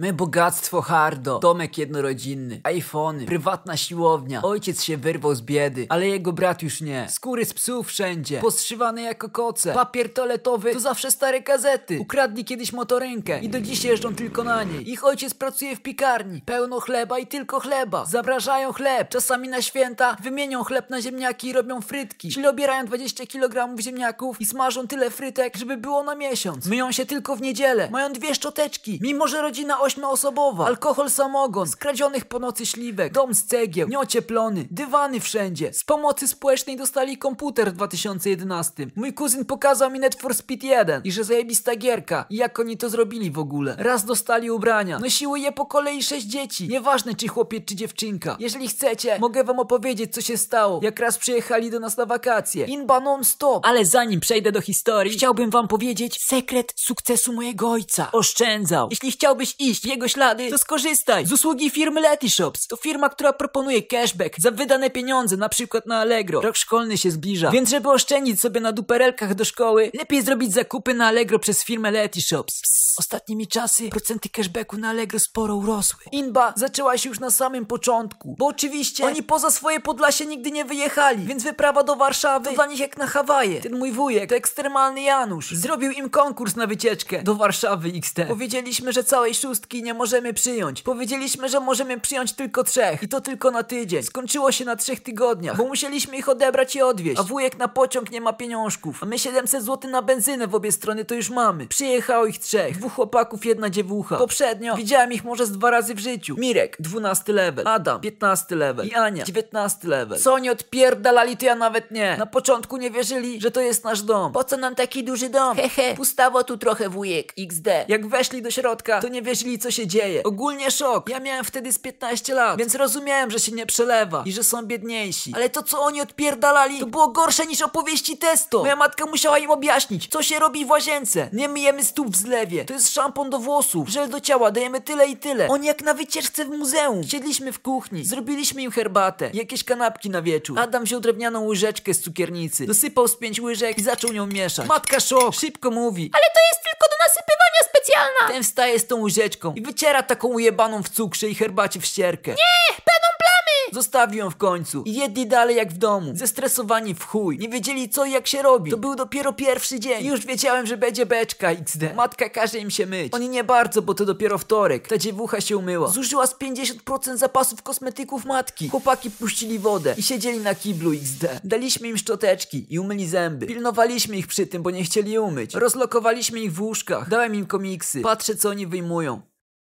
My bogactwo hardo, domek jednorodzinny, iPhony, prywatna siłownia. Ojciec się wyrwał z biedy, ale jego brat już nie. Skóry z psów wszędzie, postrzywane jako koce. Papier toaletowy to zawsze stare gazety. Ukradli kiedyś motorynkę i do dziś jeżdżą tylko na niej. Ich ojciec pracuje w piekarni, pełno chleba i tylko chleba. Zabrażają chleb, czasami na święta wymienią chleb na ziemniaki i robią frytki. Czyli obierają 20 kg ziemniaków i smażą tyle frytek, żeby było na miesiąc. Myją się tylko w niedzielę, mają dwie szczoteczki, mimo że rodzina ośmioosobowa. Alkohol samogon, skradzionych po nocy śliwek, dom z cegieł, nieocieplony, dywany wszędzie. Z pomocy społecznej dostali komputer w 2011. Mój kuzyn pokazał mi Net for Speed 1 i że zajebista gierka. I jak oni to zrobili w ogóle? Raz dostali ubrania, nosiły je po kolei sześć dzieci. Nieważne czy chłopiec czy dziewczynka. Jeżeli chcecie, mogę wam opowiedzieć co się stało, jak raz przyjechali do nas na wakacje. Inba non stop. Ale zanim przejdę do historii, chciałbym wam powiedzieć sekret sukcesu mojego ojca. Oszczędzał. Jeśli chciałbyś iść jego ślady, to skorzystaj z usługi firmy Letyshops. To firma, która proponuje cashback za wydane pieniądze, na przykład na Allegro. Rok szkolny się zbliża, więc żeby oszczędzić sobie na duperelkach do szkoły, lepiej zrobić zakupy na Allegro przez firmę Letyshops. Ostatnimi czasy procenty cashbacku na Allegro sporo urosły. Inba zaczęła się już na samym początku, bo oczywiście oni poza swoje Podlasie nigdy nie wyjechali, więc wyprawa do Warszawy to dla nich jak na Hawaje. Ten mój wujek to ekstremalny Janusz. Zrobił im konkurs na wycieczkę do Warszawy XT. Powiedzieliśmy, że całej szóstki nie możemy przyjąć. Powiedzieliśmy, że możemy przyjąć tylko trzech i to tylko na tydzień. Skończyło się na trzech tygodniach, bo musieliśmy ich odebrać i odwieźć. A wujek na pociąg nie ma pieniążków. A my 700 zł na benzynę w obie strony to już mamy. Przyjechało ich trzech. Dwóch chłopaków, jedna dziewucha. Poprzednio widziałem ich może z dwa razy w życiu. Mirek, 12 level. Adam, 15 level. I Ania, 19 level. Co oni odpierdalali, to ja nawet nie. Na początku nie wierzyli, że to jest nasz dom. Po co nam taki duży dom? Hehe, pustawo tu trochę wujek. XD. Jak weszli do środka, to nie wierzyli co się dzieje. Ogólnie szok. Ja miałem wtedy z 15 lat, więc rozumiałem, że się nie przelewa i że są biedniejsi. Ale to co oni odpierdalali, to było gorsze niż opowieści testo. Moja matka musiała im objaśnić, co się robi w łazience. Nie myjemy stóp w zlewie. To jest szampon do włosów, żel do ciała, dajemy tyle i tyle. Oni jak na wycieczce w muzeum. Siedliśmy w kuchni, zrobiliśmy im herbatę, jakieś kanapki na wieczór. Adam wziął drewnianą łyżeczkę z cukiernicy, dosypał z pięć łyżek i zaczął nią mieszać. Matka szok, szybko mówi. Ale to jest tylko do nasypywania specjalna! Ten wstaje z tą łyżeczką i wyciera taką ujebaną w cukrze i herbacie w ścierkę. Nie, będą plamy! Zostawił ją w końcu i jedli dalej jak w domu. Zestresowani w chuj. Nie wiedzieli co i jak się robi. To był dopiero pierwszy dzień. Już wiedziałem, że będzie beczka XD. Matka każe im się myć. Oni nie bardzo, bo to dopiero wtorek. Ta dziewucha się umyła. Zużyła z 50% zapasów kosmetyków matki. Chłopaki puścili wodę i siedzieli na kiblu XD. Daliśmy im szczoteczki i umyli zęby. Pilnowaliśmy ich przy tym, bo nie chcieli umyć. Rozlokowaliśmy ich w łóżkach. Dałem im komiksy. Patrzę co oni wyjmują.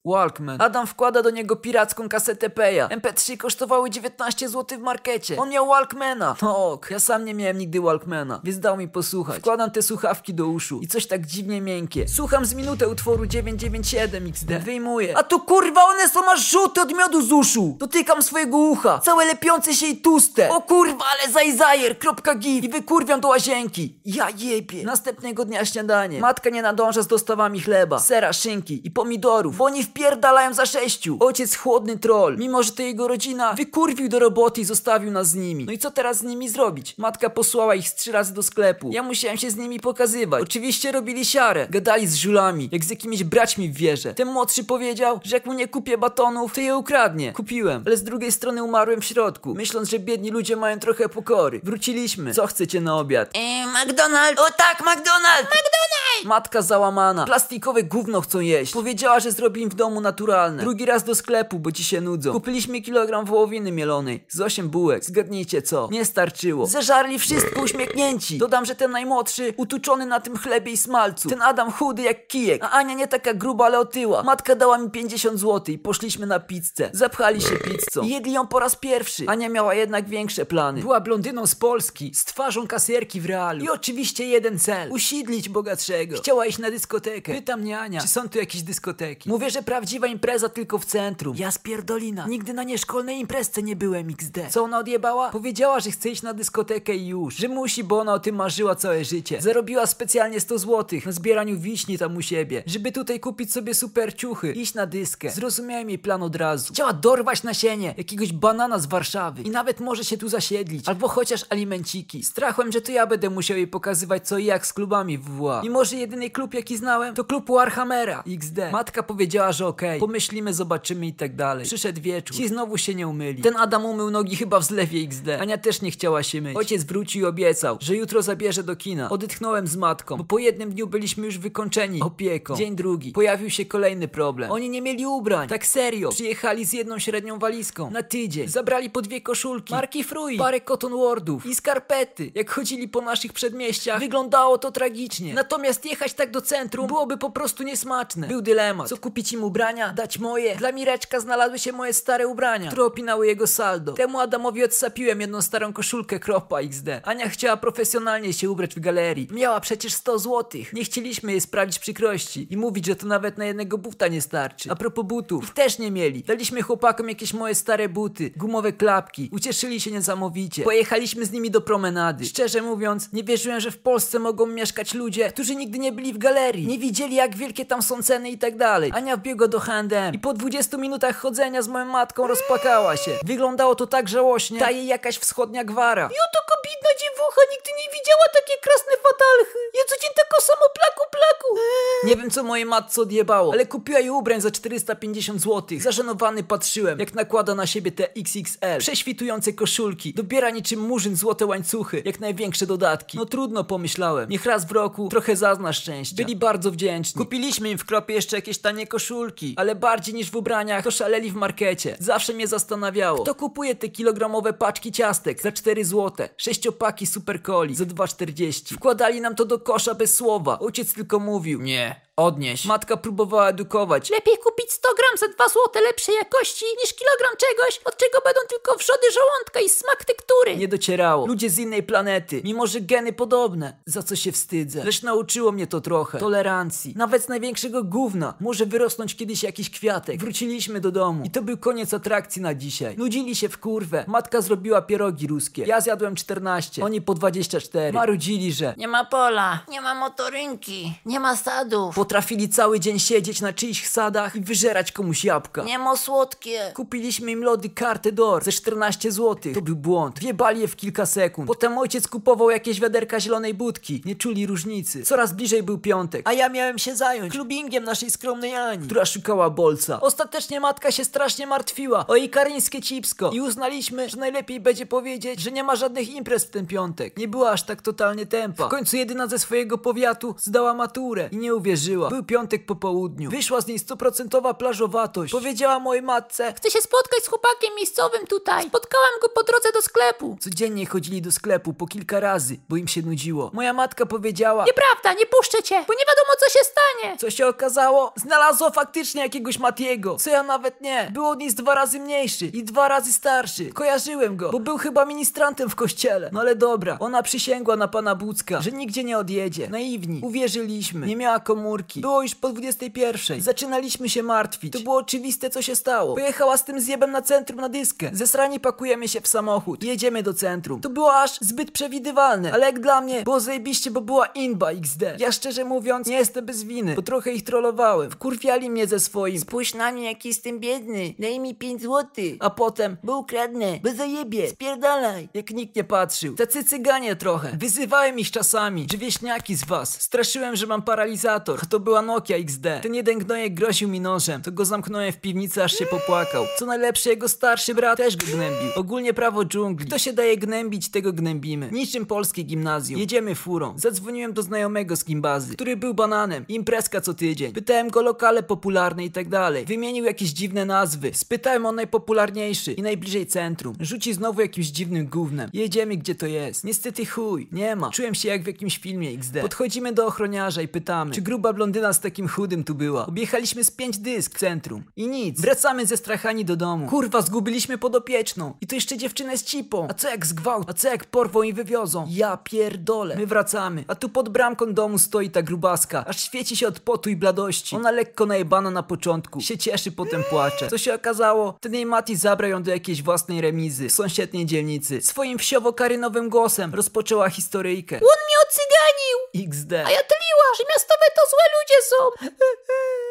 Walkman. Adam wkłada do niego piracką kasetę Peja. MP3 kosztowały 19 zł w markecie. On miał Walkmana. No ok, ja sam nie miałem nigdy Walkmana, więc dał mi posłuchać. Wkładam te słuchawki do uszu i coś tak dziwnie miękkie. Słucham z minutę utworu 997 XD. Wyjmuję. A tu kurwa one są aż żółte od miodu z uszu. Dotykam swojego ucha. Całe lepiące się i tłuste. O kurwa, ale zajzajer. Kropka gif. I wykurwiam do łazienki. Ja jebie. Następnego dnia śniadanie. Matka nie nadąża z dostawami chleba, sera, szynki i pomidorów, bo oni wpierdalają za sześciu. Ojciec chłodny troll, mimo że to jego rodzina, wykurwił do roboty i zostawił nas z nimi. No i co teraz z nimi zrobić? Matka posłała ich z trzy razy do sklepu. Ja musiałem się z nimi pokazywać. Oczywiście robili siarę, gadali z żulami, jak z jakimiś braćmi w wieże. Ten młodszy powiedział, że jak mu nie kupię batonów, to je ukradnie. Kupiłem, ale z drugiej strony umarłem w środku, myśląc, że biedni ludzie mają trochę pokory. Wróciliśmy. Co chcecie na obiad? Eee, McDonald's! O tak, McDonald's! McDonald's! Matka załamana. Plastikowe gówno chcą jeść. Powiedziała, że zrobi im w domu naturalne. Drugi raz do sklepu, bo ci się nudzą. Kupiliśmy kilogram wołowiny mielonej. Z osiem bułek. Zgadnijcie co? Nie starczyło. Zeżarli wszystko uśmiechnięci. Dodam, że ten najmłodszy, utuczony na tym chlebie i smalcu. Ten Adam chudy jak kijek. A Ania nie taka gruba, ale otyła. Matka dała mi 50 zł i poszliśmy na pizzę. Zapchali się pizzą. I jedli ją po raz pierwszy. Ania miała jednak większe plany. Była blondyną z Polski, z twarzą kasjerki w realu. I oczywiście jeden cel. Usidlić bogatszego. Chciała iść na dyskotekę. Pyta mnie Ania, czy są tu jakieś dyskoteki. Mówię, że prawdziwa impreza tylko w centrum. Ja spierdolina. Nigdy na nieszkolnej imprezce nie byłem XD. Co ona odjebała? Powiedziała, że chce iść na dyskotekę i już. Że musi, bo ona o tym marzyła całe życie. Zarobiła specjalnie 100 zł na zbieraniu wiśni tam u siebie. Żeby tutaj kupić sobie super ciuchy. Iść na dyskę. Zrozumiałem jej plan od razu. Chciała dorwać nasienie jakiegoś banana z Warszawy. I nawet może się tu zasiedlić. Albo chociaż alimenciki. Strachłem, że to ja będę musiał jej pokazywać co i jak z klubami w WWA. Mimo, że że jedyny klub jaki znałem to klub Warhammera XD. Matka powiedziała, że okej, pomyślimy, zobaczymy i tak dalej. Przyszedł wieczór. Ci znowu się nie umyli. Ten Adam umył nogi chyba w zlewie XD. Ania też nie chciała się myć. Ojciec wrócił i obiecał, że jutro zabierze do kina. Odetchnąłem z matką, bo po jednym dniu byliśmy już wykończeni opieką. Dzień drugi. Pojawił się kolejny problem. Oni nie mieli ubrań. Tak serio. Przyjechali z jedną średnią walizką. Na tydzień. Zabrali po dwie koszulki. Marki Frui. Parę cotton wardów. I skarpety. Jak chodzili po naszych przedmieściach, wyglądało to tragicznie. Natomiast jechać tak do centrum byłoby po prostu niesmaczne. Był dylemat. Co kupić im ubrania? Dać moje? Dla Mireczka znalazły się moje stare ubrania, które opinały jego saldo. Temu Adamowi odsapiłem jedną starą koszulkę kropa XD. Ania chciała profesjonalnie się ubrać w galerii. Miała przecież 100 złotych. Nie chcieliśmy jej sprawić przykrości i mówić, że to nawet na jednego buta nie starczy. A propos butów, ich też nie mieli. Daliśmy chłopakom jakieś moje stare buty, gumowe klapki. Ucieszyli się niesamowicie. Pojechaliśmy z nimi do promenady. Szczerze mówiąc, nie wierzyłem, że w Polsce mogą mieszkać ludzie, którzy nigdy nie byli w galerii. Nie widzieli jak wielkie tam są ceny i tak dalej. Ania wbiegła do H&M i po 20 minutach chodzenia z moją matką rozpłakała się. Wyglądało to tak żałośnie. Ta jej jakaś wschodnia gwara. Jo to kobietna dziewucha, nigdy nie widziała takie krasne fatalchy. Ja codziennie tylko samo plaku plaku. Nie wiem co mojej matce odjebało, ale kupiła jej ubrań za 450 zł. Zażenowany patrzyłem, jak nakłada na siebie te XXL. Prześwitujące koszulki, dobiera niczym murzyn złote łańcuchy, jak największe dodatki. No trudno pomyślałem, niech raz w roku trochę zazna szczęścia. Byli bardzo wdzięczni. Kupiliśmy im w kropie jeszcze jakieś tanie koszulki, ale bardziej niż w ubraniach to szaleli w markecie. Zawsze mnie zastanawiało, kto kupuje te kilogramowe paczki ciastek za 4 zł, sześciopaki super coli za 2,40. Wkładali nam to do kosza bez słowa. Ojciec tylko mówił, nie, odnieś. Matka próbowała edukować. Lepiej kupić 100 gram za 2 złote lepszej jakości niż kilogram czegoś, od czego będą tylko wrzody żołądka i smak tektury. Nie docierało. Ludzie z innej planety, mimo że geny podobne, za co się wstydzę. Lecz nauczyło mnie to trochę. Tolerancji. Nawet z największego gówna może wyrosnąć kiedyś jakiś kwiatek. Wróciliśmy do domu i to był koniec atrakcji na dzisiaj. Nudzili się w kurwę. Matka zrobiła pierogi ruskie. Ja zjadłem 14, oni po 24. Marudzili, że Nie ma pola, nie ma motorynki, nie ma sadów, potrafili cały dzień siedzieć na czyichś sadach i wyżerać komuś jabłka. nie ma słodkie. Kupiliśmy im lody Carte d'Or za 14 zł. To był błąd. Wjebali je w kilka sekund. Potem ojciec kupował jakieś wiaderka zielonej budki. Nie czuli różnicy. Coraz bliżej był piątek. A ja miałem się zająć klubingiem naszej skromnej Ani, która szukała bolca. Ostatecznie matka się strasznie martwiła o jej karyńskie cipsko. I uznaliśmy, że najlepiej będzie powiedzieć, że nie ma żadnych imprez w ten piątek. Nie była aż tak totalnie tempa. W końcu jedyna ze swojego powiatu zdała maturę i nie uwierzyła. Był piątek po południu. Wyszła z niej stuprocentowa plażowatość. Powiedziała mojej matce, Chcę się spotkać z chłopakiem miejscowym tutaj. Spotkałam go po drodze do sklepu. Codziennie chodzili do sklepu po kilka razy, bo im się nudziło. Moja matka powiedziała, Nieprawda, nie puszczę cię, bo nie wiadomo co się stanie. co się okazało? Znalazło faktycznie jakiegoś Matiego, co ja nawet nie. Był od niej z dwa razy mniejszy i dwa razy starszy. Kojarzyłem go, bo był chyba ministrantem w kościele. No ale dobra, ona przysięgła na pana Bucka, że nigdzie nie odjedzie. Naiwni. Uwierzyliśmy. Nie miała komórki. Było już po 21. Zaczynaliśmy się martwić. To było oczywiste, co się stało. Pojechała z tym zjebem na centrum na dyskę. Zesrani pakujemy się w samochód. Jedziemy do centrum. To było aż zbyt przewidywalne, ale jak dla mnie było zajebiście, bo była inba XD. Ja szczerze mówiąc nie jestem bez winy, bo trochę ich trollowałem. Wkurwiali mnie ze swoim. Spójrz na mnie, jaki jestem biedny. Daj mi 5 złotych. A potem, Bo ukradnę, bo zajebie. Spierdalaj. jak nikt nie patrzył, tacy cyganie trochę. Wyzywałem ich czasami, że wieśniaki z was. Straszyłem, że mam paralizator. A to była Nokia XD. Ten jeden gnojek groził mi nożem. To go zamknąłem w piwnicy, aż się popłakał. Co najlepsze, jego starszy brat też go gnębił. Ogólnie prawo dżungli. Kto się daje gnębić, tego gnębimy. Niczym polskie gimnazjum. Jedziemy furą. Zadzwoniłem do znajomego z gimbazy, który był bananem. Imprezka co tydzień. Pytałem go lokale popularne i tak dalej. Wymienił jakieś dziwne nazwy. Spytałem o najpopularniejszy i najbliżej centrum. Rzuci znowu jakimś dziwnym gównem. Jedziemy gdzie to jest. Niestety chuj, nie ma. Czułem się jak w jakimś filmie XD. Podchodzimy do ochroniarza i pytamy, czy gruba blondyna z takim chudym tu była. Objechaliśmy z pięć dysk w centrum. I nic. Wracamy ze strachani do domu. Kurwa, zgubiliśmy podopieczną. I to jeszcze dziewczynę z cipą. A co jak zgwałt? A co jak porwą i wywiozą? Ja pierdolę. My wracamy. A tu pod bramką domu stoi ta grubaska. Aż świeci się od potu i bladości. Ona lekko najebana na początku. Się cieszy, potem płacze. Co się okazało? Ten jej Mati zabrał ją do jakiejś własnej remizy w sąsiedniej dzielnicy. Swoim wsiowo-karynowym głosem rozpoczęła historyjkę. On mnie ocyganił. XD. A ja tliła, że miastowe to złe, ludzie są.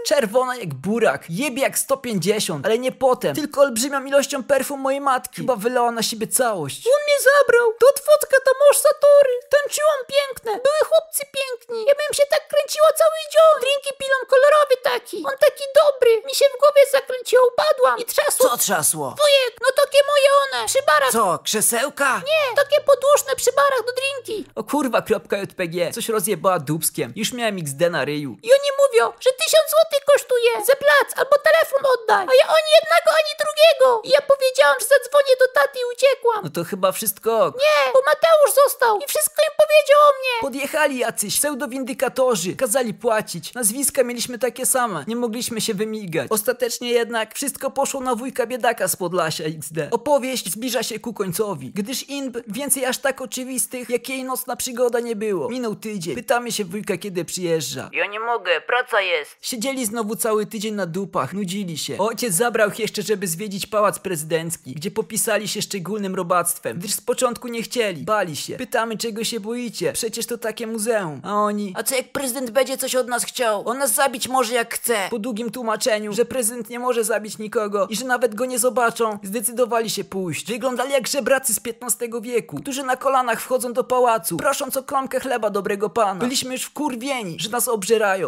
Czerwona jak burak, jebie jak 150, ale nie potem, tylko olbrzymią ilością perfum mojej matki. Chyba wylała na siebie całość. On mnie zabrał. Do Twocka tam masz Satory. Tańczyłam piękne. Były chłopcy piękni. Ja bym się tak kręciła cały dzień. Drinki pilą kolorowy taki. On taki dobry. Mi się w głowie zakręciło, upadłam i trzasło. Co trzasło? Wujek, no takie moje one. Przy barach. Co, krzesełka? Nie, takie podłużne przy barach do drinki. O kurwa, kropka JPG, coś rozjebała dubskiem. Już miałem XD na ryju. I oni mówią, że tysiąc złotych kosztuje za plac albo telefon oddaj. A ja ani jednego, ani drugiego. I ja powiedziałam, że zadzwonię do taty i uciekłam. No to chyba wszystko ok. Nie, bo Mateusz został i wszystko im powiedział o mnie. Podjechali jacyś pseudowindykatorzy, kazali płacić. Nazwiska mieliśmy takie same, nie mogliśmy się wymigać. Ostatecznie jednak wszystko poszło na wujka biedaka z Podlasia XD. Opowieść zbliża się ku końcowi, gdyż inb więcej aż tak oczywistych, jak jej nocna przygoda nie było. Minął tydzień, pytamy się wujka kiedy przyjeżdża. Ja nie mogę, praca jest. Siedzieli znowu cały tydzień na dupach, nudzili się. Ojciec zabrał ich jeszcze, żeby zwiedzić pałac prezydencki, gdzie popisali się szczególnym robactwem, gdyż z początku nie chcieli, bali się. Pytamy, czego się boicie, przecież to takie muzeum. A oni... A co jak prezydent będzie coś od nas chciał? On nas zabić może jak chce. Po długim tłumaczeniu, że prezydent nie może zabić nikogo i że nawet go nie zobaczą, zdecydowali się pójść. Wyglądali jak żebracy z XV wieku, którzy na kolanach wchodzą do pałacu, prosząc o kromkę chleba dobrego pana. Byliśmy już wkurwieni, że nas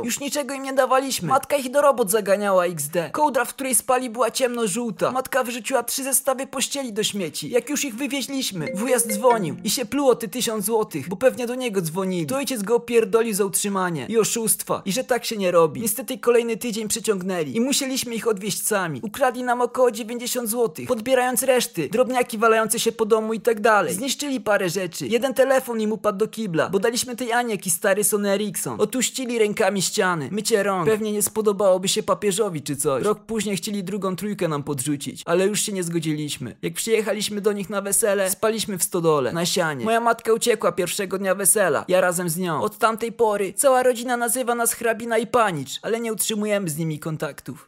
Już niczego im nie dawaliśmy. Matka ich do robot zaganiała XD. Kołdra, w której spali była ciemno-żółta. Matka wyrzuciła trzy zestawy pościeli do śmieci. Jak już ich wywieźliśmy, wujas dzwonił i się pluło ty tysiąc złotych, bo pewnie do niego dzwonili. To ojciec go opierdolił za utrzymanie i oszustwa i że tak się nie robi. Niestety kolejny tydzień przeciągnęli i musieliśmy ich odwieźć sami. Ukradli nam około 90 złotych, podbierając reszty, drobniaki walające się po domu i tak dalej. Zniszczyli parę rzeczy. Jeden telefon im upadł do kibla, bo daliśmy tej Anie jakiś stary Sony Ericsson. Otuścili rękami ściany. Mycie rąk. Pewnie nie spodobałoby się papieżowi czy coś. Rok później chcieli drugą trójkę nam podrzucić, ale już się nie zgodziliśmy. Jak przyjechaliśmy do nich na wesele, spaliśmy w stodole, na sianie. Moja matka uciekła pierwszego dnia wesela, ja razem z nią. Od tamtej pory cała rodzina nazywa nas hrabina i panicz, ale nie utrzymujemy z nimi kontaktów.